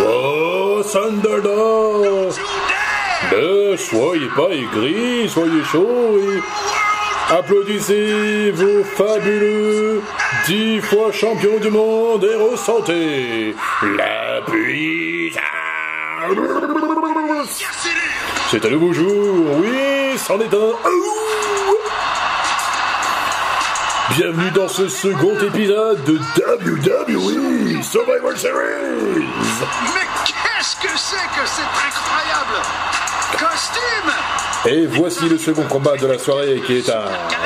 Oh, Ne soyez pas aigris, soyez chauds et applaudissez vos fabuleux dix fois champions du monde et ressentez la puissance. C'est un nouveau jour, oui, c'en est un. Bienvenue dans ce second épisode de WWE Survivor Series. Mais qu'est-ce que c'est que c'est incroyable Costume? Et voici le second combat de la soirée qui est un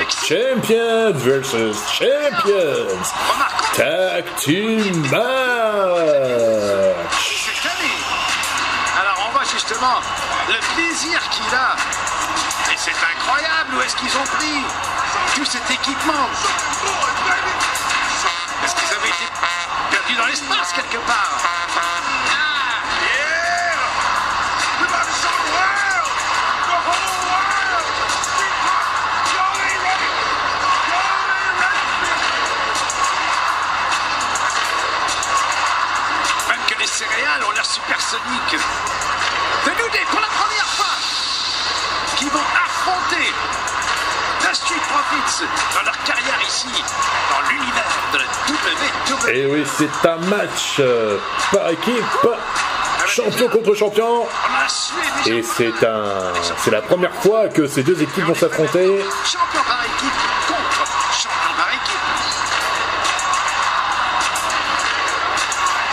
Champion versus Champions Tag Team Match. Alors on voit justement le plaisir qu'il a. Et c'est incroyable où est-ce qu'ils ont pris tout cet équipement. Est-ce qu'ils avaient été perdus dans l'espace quelque part? Même que les céréales ont l'air supersoniques. New Day pour Profits dans leur carrière ici, dans l'univers de la WWE. Et oui, c'est un match euh, par équipe, champion contre champion. Et c'est un, c'est la première fois que ces deux équipes vont s'affronter. Champion par équipe contre champion par équipe.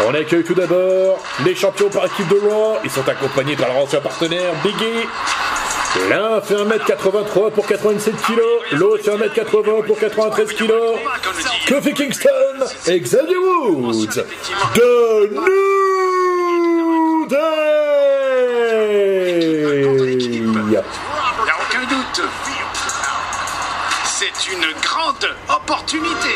On accueille tout d'abord les champions par équipe de Raw. Ils sont accompagnés par leur ancien partenaire Biggie. L'un fait 1m83 pour 87 kg, l'autre fait 1m80 pour 93 kg. Kofi Kingston et Xavier Woods de New Day. N'y a aucun doute. C'est une grande opportunité.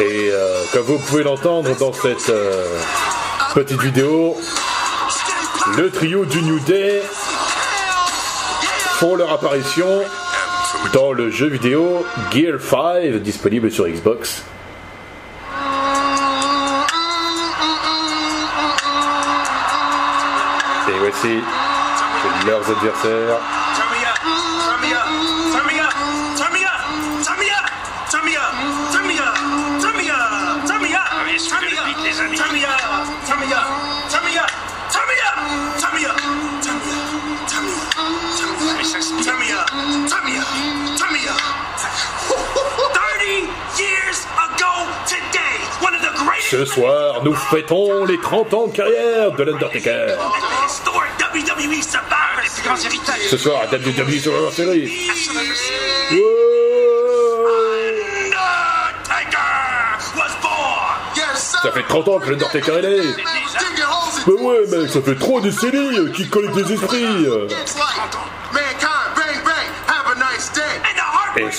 Et euh, comme vous pouvez l'entendre dans cette euh, petite vidéo, le trio du New Day font leur apparition dans le jeu vidéo Gear 5 disponible sur Xbox. Et voici leurs adversaires. Ce soir, nous fêtons les 30 ans de carrière de l'Undertaker. Ce soir, à WWE. Undertaker was born. Ça fait 30 ans que l'Undertaker est né. Bah ouais, mec, ça fait trop de séries qui collectent des esprits. euh. Mankind,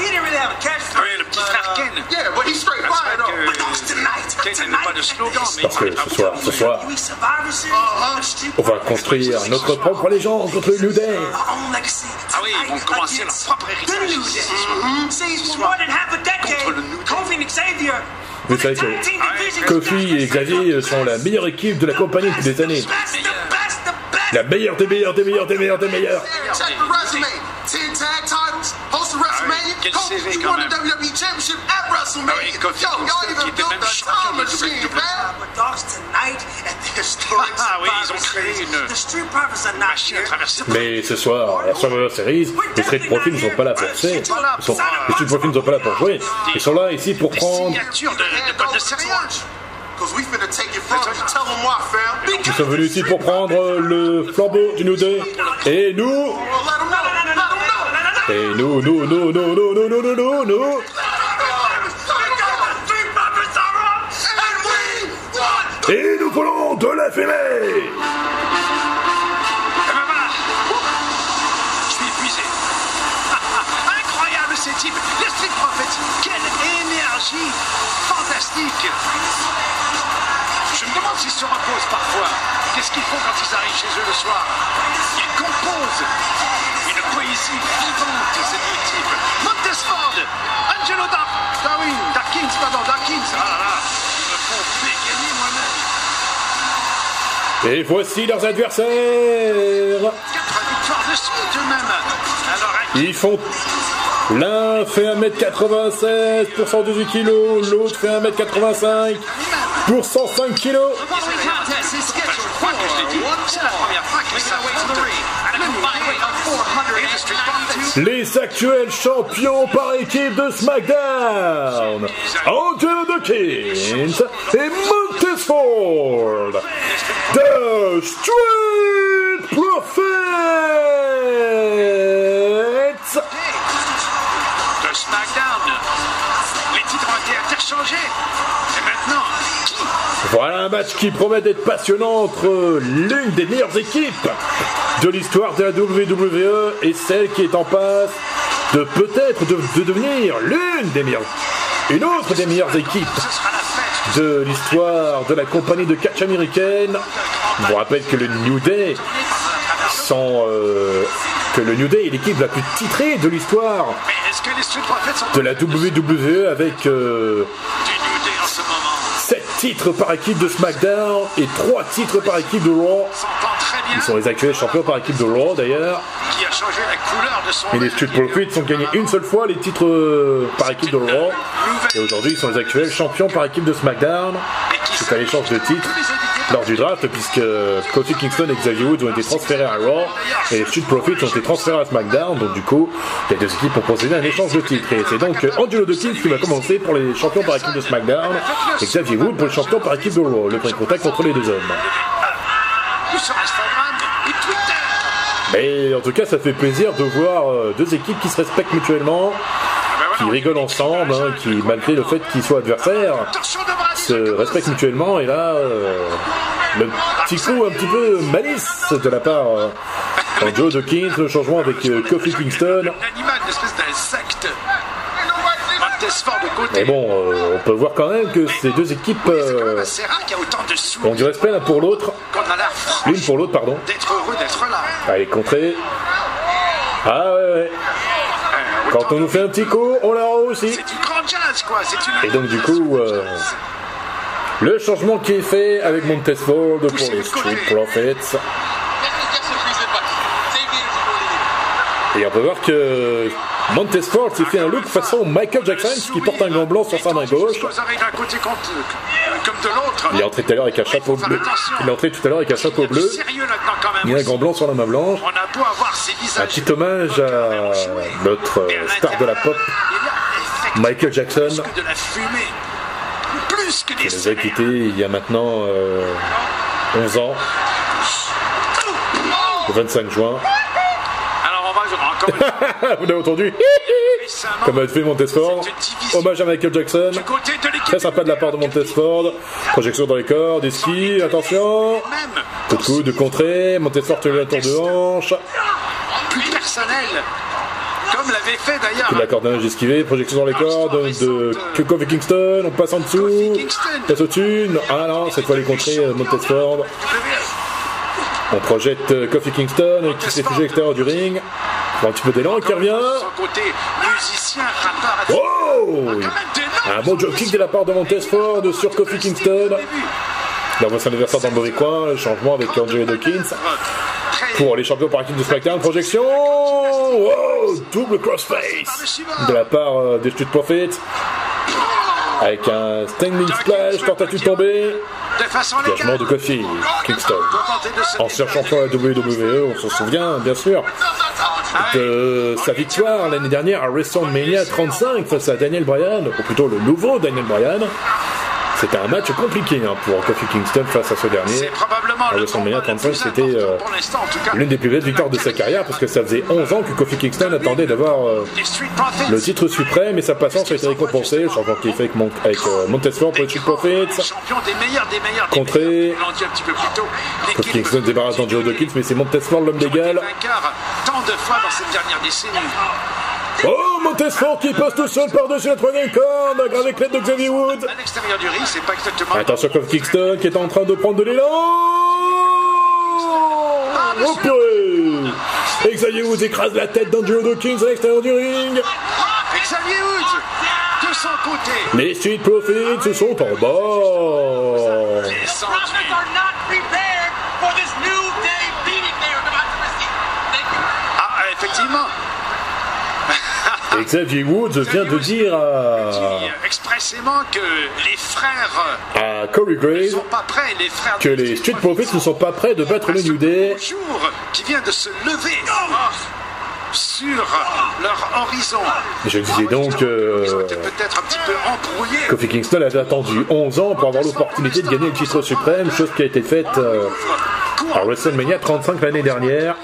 Parce que ce soir, ce soir, on va construire notre propre légende contre le New Day. Our own legacy Ah oui, ils vont commencer leur propre héritage. New Day. See, for more than half a decade, Contre le New Day. Vous savez que Kofi et Xavier sont la meilleure équipe de la compagnie depuis des années. La meilleure des meilleures des meilleures des meilleures des meilleures. Quel Kofi, CV you quand won même. the WWE Championship at WrestleMania. Ah oui, Kofi Yo, Kingston, y'all qui even était built même champion de WWE. Ah oui, ils ont créé une machine à traverser. Mais ce soir, à Survivor Series, les Street Profits ne sont pas là pour faire. Ils sont, les Street Profits ne sont pas là pour jouer. Ils sont là ici pour prendre. Ils sont venus ici pour prendre le flambeau du New Day. Et nous, Et nous, nous, nous, nous, nous, nous, nous, nous, nous, nous. Et nous voulons de la fumée voilà. Je suis épuisé. Incroyable ces types. Les Street Profits. Quelle énergie fantastique. Je me demande s'ils se reposent parfois. Qu'est-ce qu'ils font quand ils arrivent chez eux le soir? Ils composent. Une poésie vivante, deux types. Montesford, Angelo Dar Darwin, Darkins, pardon, Darkins. Ah là là, ils me font bégayer moi-même. Et voici leurs adversaires Quatre victoires de suite eux-mêmes. Alors, Ils font... L'un fait 1m96 pour 118 kg, l'autre fait 1m85 pour 105 kg. C'est la première fois que ça à la combine weight of 492. Les actuels champions par équipe de SmackDown, Angelo Dawkins et Montesford, The Street Profits. De SmackDown. Les titres ont été interchangés. Voilà un match qui promet d'être passionnant entre l'une des meilleures équipes de l'histoire de la WWE et celle qui est en passe de peut-être de, de devenir l'une des meilleures, une autre des meilleures équipes de l'histoire de la compagnie de catch américaine. Je vous rappelle que le New Day sont, euh, que le New Day est l'équipe la plus titrée de l'histoire de la WWE avec euh, titres par équipe de SmackDown et 3 titres par équipe de Raw. Ils sont les actuels champions par équipe de Raw d'ailleurs. Et les Street Profits ont gagné une seule fois les titres euh, par équipe de Raw. Et aujourd'hui, ils sont les actuels champions par équipe de SmackDown. C'est à l'échange de titres lors du draft, puisque Kofi Kingston et Xavier Woods ont été transférés à Raw et les Street Profits ont été transférés à SmackDown. Donc du coup, les deux équipes ont procédé à un échange de titres. Et c'est donc Angelo Dawkins qui va commencer pour les champions par équipe de SmackDown et Xavier Woods pour les champions par équipe de Raw. Le premier contact entre les deux hommes. Mais en tout cas, ça fait plaisir de voir euh, deux équipes qui se respectent mutuellement, qui rigolent ensemble, hein, qui, malgré le fait qu'ils soient adversaires, se respectent mutuellement. Et là, euh, le petit coup un petit peu malice de la part euh, de Joe le changement avec euh, Kofi Kingston. Mais bon, euh, on peut voir quand même que ces deux équipes euh, ont du respect l'un pour l'autre, l'une pour l'autre, pardon. Allez, contrée. Ah ouais, ouais. Quand on nous fait un petit coup, on leur aussi. Et donc, du coup, euh, Le changement qui est fait avec Montesford pour les Street Profits. Et on peut voir que Montesford s'est fait un look façon Michael Jackson qui porte un gant blanc sur sa main gauche. L'autre. Il est entré tout à l'heure avec un chapeau bleu. Il est entré tout à l'heure avec un chapeau bleu. Il a un gant blanc sur la main blanche. Un petit hommage à notre euh, star de la pop, Michael Jackson, qui nous a quittés il y a maintenant euh, 11 ans, le 25 juin. Alors on va encore une fois. Vous l'avez entendu Comme a fait Montesford. Hommage à Michael Jackson. Très sympa de la part de Montesford. Projection dans les corps, des skis, attention. Coup de contrée. Montesford te le tour de hanche. plus personnel. Comme l'avait fait d'ailleurs. La corde d'un esquivé. Projection dans les cordes de Kofi Kingston. On passe en dessous. Passe au-dessus. Ah non, cette fois les contrées, euh, Montesford. On projette euh, Kofi Kingston qui s'est figé à l'extérieur du ring. Un petit peu d'élan qui revient. Oh Un bon job kick de la part de Montesford sur Kofi Kingston. Il envoie son adversaire dans le mauvais coin. Le changement avec Angelo Dawkins. Pour les champions par équipe de SmackDown, projection wow, Double crossface de la part euh, des Street Profits. Avec un standing splash, tentative tombée. Engagement de Kofi Kingston. Ancien champion à la WWE, on s'en souvient bien sûr de sa victoire l'année dernière à WrestleMania 35 face à Daniel Bryan, ou plutôt le nouveau Daniel Bryan. C'était un match compliqué hein, pour Kofi Kingston face à ce dernier. C'est probablement À le WrestleMania combat le 35, plus c'était euh, l'une des plus belles victoires de sa carrière parce que ça faisait 11 ans que Kofi Kingston attendait d'avoir euh, le titre suprême et sa patience a été récompensée. Le changement qu'il fait avec, Mon avec euh, Montesfort pour les Street Profits. Contré. Kofi Kingston se débarrasse d'Angelo Dawkins, mais c'est Montesfort l'homme dans décennie. Oh, Montesfort qui passe tout seul par-dessus la troisième corde avec l'aide de Xavier Woods. À l'extérieur du ring, c'est pas exactement. Attention, Kofi Kingston qui est en train de prendre de l'élan. Oh purée Xavier Woods écrase la tête d'Angelo Dawkins à l'extérieur du ring. Et Xavier Woods, de son côté, Les Street Profits se sont en bas. Et Xavier Woods vient de dire à, dit expressément que les frères à Corey ne Graves sont pas prêts, les frères que les Street Profits ne sont pas prêts de battre le New Day. jour qui vient de se lever sur leur horizon. Je disais donc euh. Kofi Kingston avait attendu 11 ans pour avoir l'opportunité de gagner le titre suprême, chose qui a été faite euh, à WrestleMania 35 l'année dernière.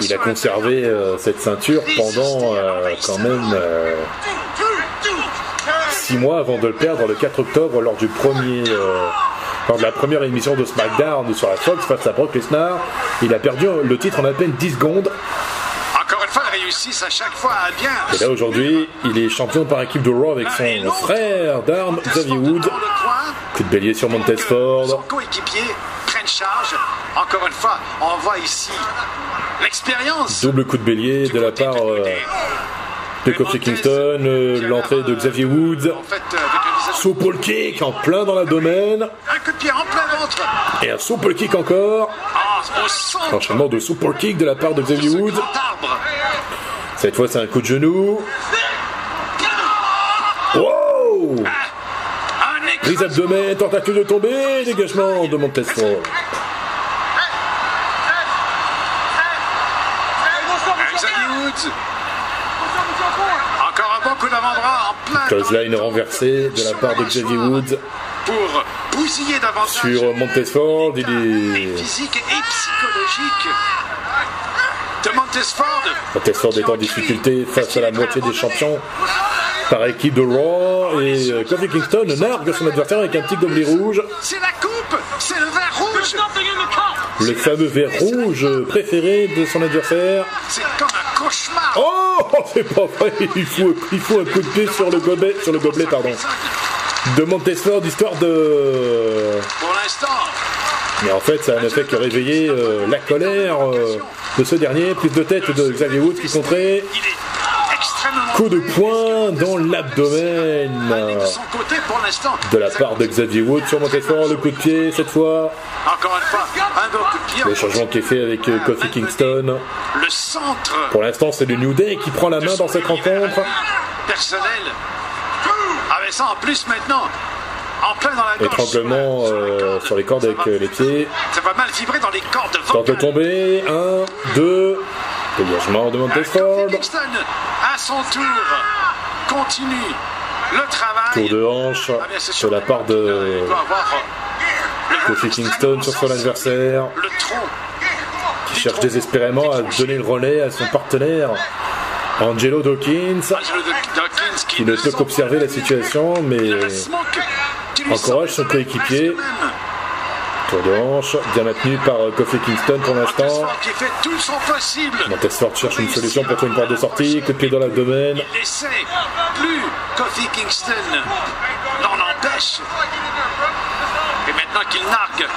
Il a conservé euh, cette ceinture pendant euh, quand même 6 mois avant de le perdre le 4 octobre lors du premier euh, lors de la première émission de SmackDown sur la Fox face à Brock Lesnar. Il a perdu le titre en à peine 10 secondes. Encore une fois, ils réussissent à chaque fois à bien. Et là aujourd'hui, il est champion par équipe de Raw avec son frère d'armes Xavier Wood. Coup de bélier sur Son Montesford. coéquipier prenne charge. Encore une fois, on voit ici l'expérience. Double coup de bélier de la part euh, de Kofi Kingston. euh, L'entrée de Xavier Woods. En fait, euh, Super kick en plein dans l'abdomen. un coup de en plein ventre. Et un super kick encore. Ah. Enchaînement de super kick de la part de Xavier Ce Woods. Cette fois, c'est un coup de genou. Wow Prise abdomen, tentative de tomber, dégagement de Montesfort. Xavier Woods. Encore un bon coup d'avant-bras en plein Clothesline renversé de la part de Xavier Woods pour bousiller davantage sur Montesford. Il est... physique et psychologique de Montesford. Montesford est en difficulté face à la moitié des champions par équipe de Raw. Et euh, Kofi Kingston nargue son adversaire avec un petit gobelet rouge. C'est la coupe, c'est le rouge. Le fameux verre rouge préféré de son adversaire. C'est comme un cauchemar. Oh, c'est pas vrai. Il faut, il faut un coup de pied sur le gobelet, sur le gobelet pardon, de Montesford histoire de. Pour l'instant, Mais en fait, ça n'a fait que réveiller euh, la colère euh, de ce dernier. Prise de tête de Xavier Woods qui comptait. Coup de poing dans l'abdomen de la part de Xavier Woods sur Montesford. Le coup de pied cette fois. Encore une fois, un bon coup de pied. Le changement qui est fait avec euh, Kofi Kingston. Le centre Pour l'instant, c'est le New Day qui prend la main dans cette rencontre. personnel. Avec ça en plus maintenant, en plein dans la gorge. Étranglement euh, sur les cordes avec euh, les pieds. Ça va mal vibrer dans les cordes Tente de tomber. 1, 2. De. Kofi Kingston, à son tour, continue le travail. Tour de hanche Ah bien, de sûr la part de le Kofi Kingston sur son adversaire. Le tronc. Qui cherche désespérément à donner le relais à son partenaire. Angelo Dawkins. Angelo Dawkins Qui ne peut qu'observer la situation, mais Le lui encourage son coéquipier. Tour de hanche bien maintenu par euh, Kofi Kingston pour l'instant. Montesford qui fait tout son possible. Montesford cherche une solution pour trouver une porte de sortie. Coup de pied dans l'abdomen. Il. Plus Kofi Kingston n'en empêche. Et maintenant qu'il nargue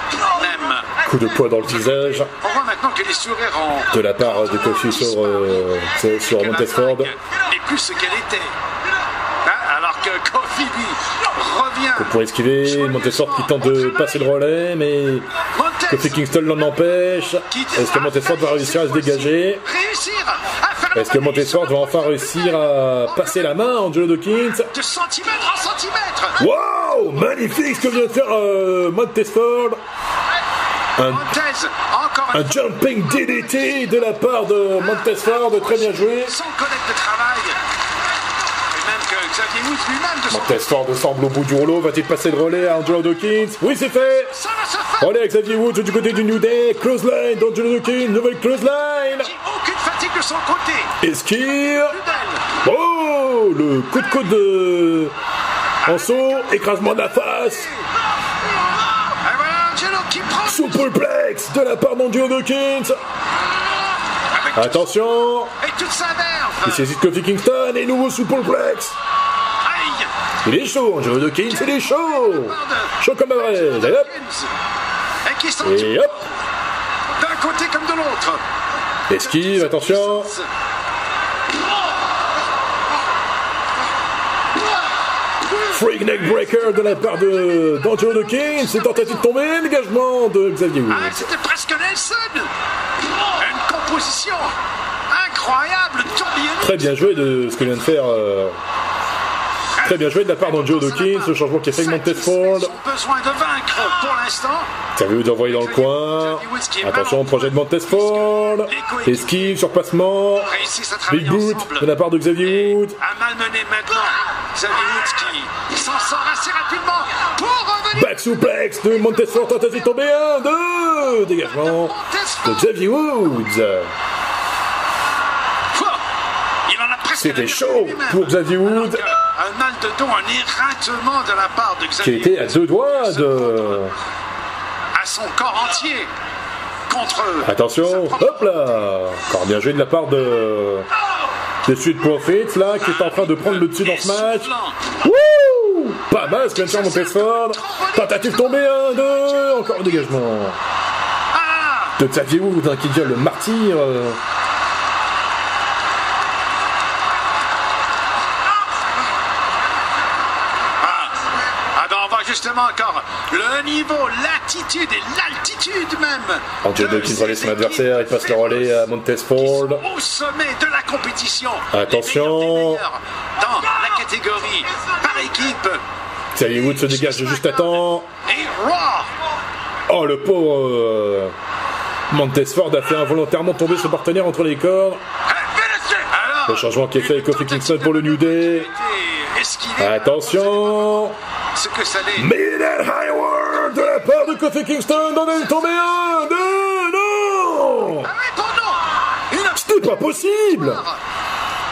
même. Coup de poids dans le visage On voit maintenant que les sourires de la part de Kofi sur, euh, sur Montesford. n'est plus ce qu'elle était. Revient. Pour esquiver, Montesford qui tente de passer le relais, mais Kofi Kingston l'en empêche. Est-ce que Montesford va réussir à se dégager Est-ce que Montesford va enfin réussir à passer la main à Angelo Dawkins de centimètre en centimètre. Wow Magnifique ce que vient de faire euh, un, un jumping DDT de la part de Montesford, très bien joué. Woods lui-même de son Montez Ford semble au bout du rouleau. Va-t-il passer le relais à Angelo Dawkins? Oui, c'est fait Relais à Xavier Woods du côté du New Day. Close line d'Angelo Dawkins. Nouvelle close line. Aucune fatigue de son côté. Belle. Oh Le coup de coude de... En saut. Écrasement de la face. Superplex de la part d'Angelo Dawkins. avec Attention. Il saisit Kofi Kingston et nouveau Superplex. Il est chaud, Angelo Dawkins, il est chaud Chaud comme un vrai. Allez, hop Et Et hop d'un côté comme de l'autre. Esquive, attention Freak neck breaker de la part de d'Angelo Dawkins. C'est tentative de tomber, dégagement de Xavier Ah, c'était presque Nelson. Une composition incroyable, tourbillonnée. Très bien joué de ce que vient de faire. euh, Très bien joué de la part d'Angelo Dawkins. Le changement qui est fait avec Montez Ford. Son besoin de vaincre pour l'instant. Xavier Woods envoyé dans le coin. Attention, projet de Montez Ford. Esquive, surpassement. Big boot de la part de Xavier revenir. Back suplex de Montez Ford, tentative de tomber. 1, 2, dégagement de Xavier Woods. C'était chaud pour Xavier Alors Un éreintement de la part de Qui Xavier était à deux doigts de. à son corps entier contre Attention, hop là Encore bien joué de la part de. de Sud Profits là, qui est en train de prendre le dessus dans ce match. Wouh Pas mal ce que vient de faire. Tentative tombée, 1, 2, encore un dégagement. Ah De Xavier Woods hein, qui devient le martyr. euh. Ah ben on voit justement encore le niveau, l'attitude et l'altitude même. Angelo Dawkins relais son adversaire, il passe le relais à Montez Ford. Au sommet de la compétition. Attention. Les meilleurs des meilleurs Dans la catégorie par équipe. Xavier Woods se dégage de juste à temps. Oh le pauvre euh, Montez Ford a fait involontairement tomber son partenaire entre les cordes. Le changement qui est fait avec Kofi Kingston pour le New Day. Attention ce que ça l'est. Midnight Highward de la part de Kofi Kingston dans une tombée 1, 2, non. Ah C'était pas possible.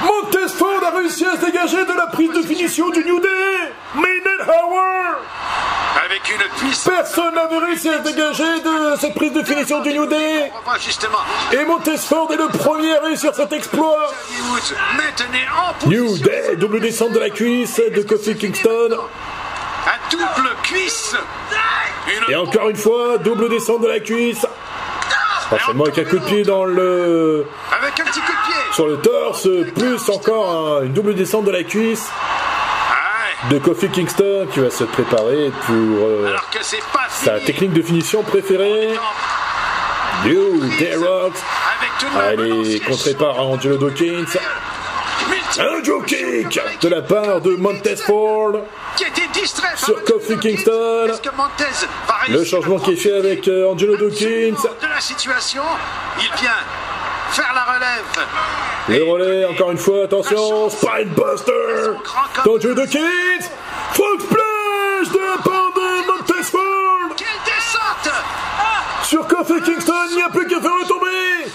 Montez Ford a réussi à se dégager de la prise de finition du New Day. Midnight Highward avec une puissance. Personne n'avait réussi à se dégager de cette prise de finition du New Day. Et Montez Ford est le premier à réussir cet exploit. New. Day, double descente de la cuisse de Kofi Kingston. Double cuisse. Et encore une fois, double descente de la cuisse. Enchaînement avec un coup de pied dans le... avec un petit coup de pied. sur le torse, plus encore un- une double descente de la cuisse de Kofi Kingston qui va se préparer pour euh, ouais, alors que c'est pas sa technique de finition préférée. New Day Rocks. Avec tout de même un Elle est contrée par Angelo Dawkins. Un Joe kick de la part de Montez Ford. qui était distrait Sur Kofi Kingston. Le changement qui est fait avec euh, Angelo Dawkins. de la situation il vient faire la relève Le relais, encore une fois, attention, Spinebuster d'Angelo Dawkins. Frog Splash de la part de Montez Ford. quelle descente Sur Kofi Kingston, il n'y a plus qu'à faire le tomber.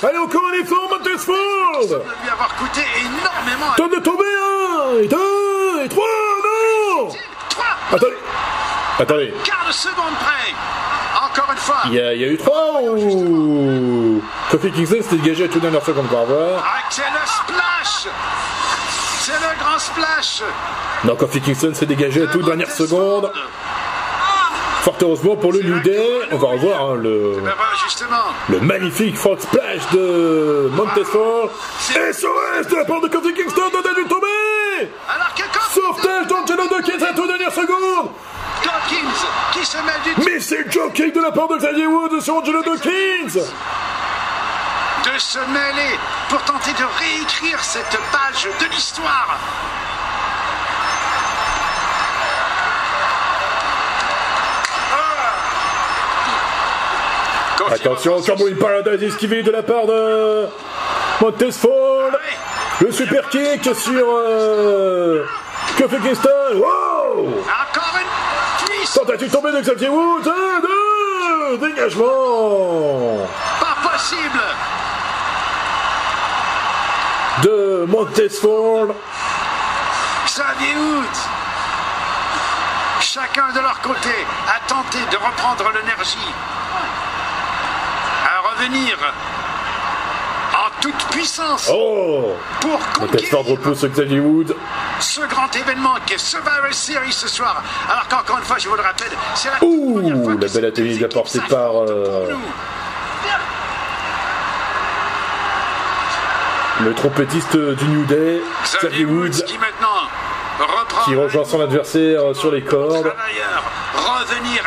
Allez, encore un effort, Montez Ford. de lui avoir coûté énormément Tente de tomber, un, et deux, et trois, non. 3 Attendez, attendez, quart de seconde près. Encore une fois. Il y a, il y a eu trois ou... Kofi Kingston s'était dégagé à toute dernière seconde, on va voir. Ah, c'est le splash. C'est le grand splash. Non, Kofi Kingston s'est dégagé à toute dernière seconde. Fort heureusement pour le New Day, on va revoir hein, le, Ben voilà, justement le magnifique frog splash de Montesfort. SOS de la part de Kofi Kingston, tombée alors que quand Sauvetage d'Angelo Dawkins à toute dernière seconde Dawkins qui se met du Mais c'est le joe kick de la part de Xavier Wood sur Angelo Dawkins de se mêler pour tenter de réécrire cette page de l'histoire. Attention, Cowboy Paradise esquivé de la part de Montesfort Le super kick sur euh, Que fait Kingston? Wow Encore une puissance. Tentative tombée de Xavier Woods? Un, deux, dégagement Pas possible. de Montesford. Xavier Woods. Chacun de leur côté a tenté de reprendre l'énergie, à revenir en toute puissance Oh pour conquérir Xavier Woods. ce grand événement qui est Survivor Series ce soir. Alors qu'encore une fois, je vous le rappelle, c'est la Ouh, première fois la que belle deux atterrisse équipes apportée par, euh. Le trompettiste du New Day, Xavier Woods, qui maintenant reprend qui rejoint son adversaire sur les cordes. revenir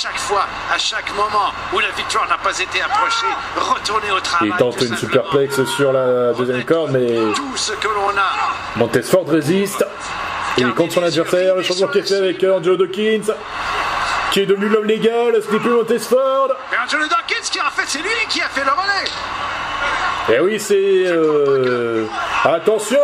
chaque fois, à chaque moment où la victoire n'a pas été approchée, retourner au travail. Il tente une simplement. superplex sur la deuxième corde, mais Tout ce que l'on a. Montesford résiste. Il compte son adversaire, le changement qui est fait avec Angelo Dawkins, qui est devenu l'homme légal, ce n'est plus Montesford. Et Angelo Dawkins, qui en fait, c'est lui qui a fait le relais. Et oui, c'est... Euh... Attention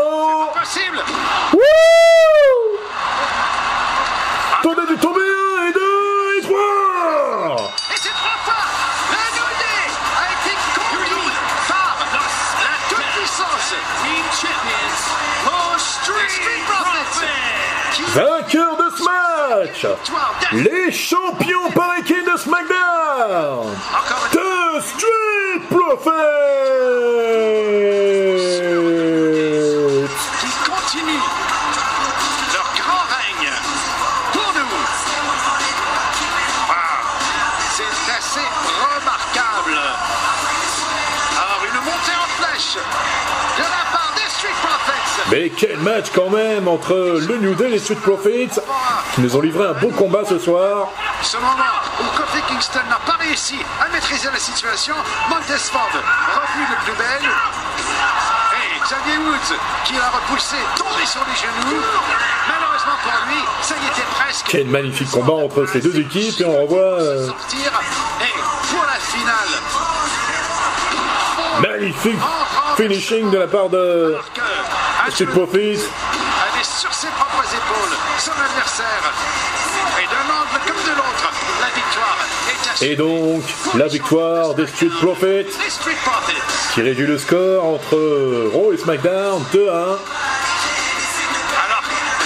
Vainqueur de ce match Les champions par équipe de SmackDown The Street Profits Mais quel match quand même entre le New Day et les Street Profits qui nous ont livré un beau combat ce soir. Ce moment où Kofi Kingston n'a pas réussi à maîtriser la situation, Montesford revenu de plus belle. Et Xavier Woods qui l'a repoussé, tombé sur les genoux. Malheureusement pour lui, ça y était presque. Quel magnifique combat entre ces deux équipes et on revoit euh. Et pour la finale, magnifique finishing de la part de sur ses propres épaules son adversaire. Et d'un angle comme de l'autre, la victoire est assurée. Et donc la victoire des Street Profits qui réduit le score entre Raw et SmackDown 2 à 1. Alors,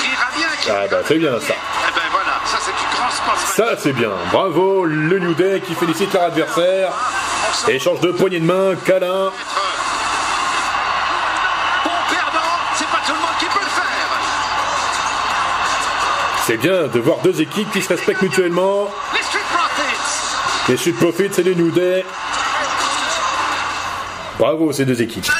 rira bien Ah bah c'est bien ça. Eh ben voilà, ça c'est du grand sportsmanship. Ça c'est bien. Bravo le New Day qui félicite leur adversaire. Sent Échange de poignées de main, câlin. C'est bien de voir deux équipes qui se respectent mutuellement. Les Street Profits. Et les New Day. Bravo ces deux équipes.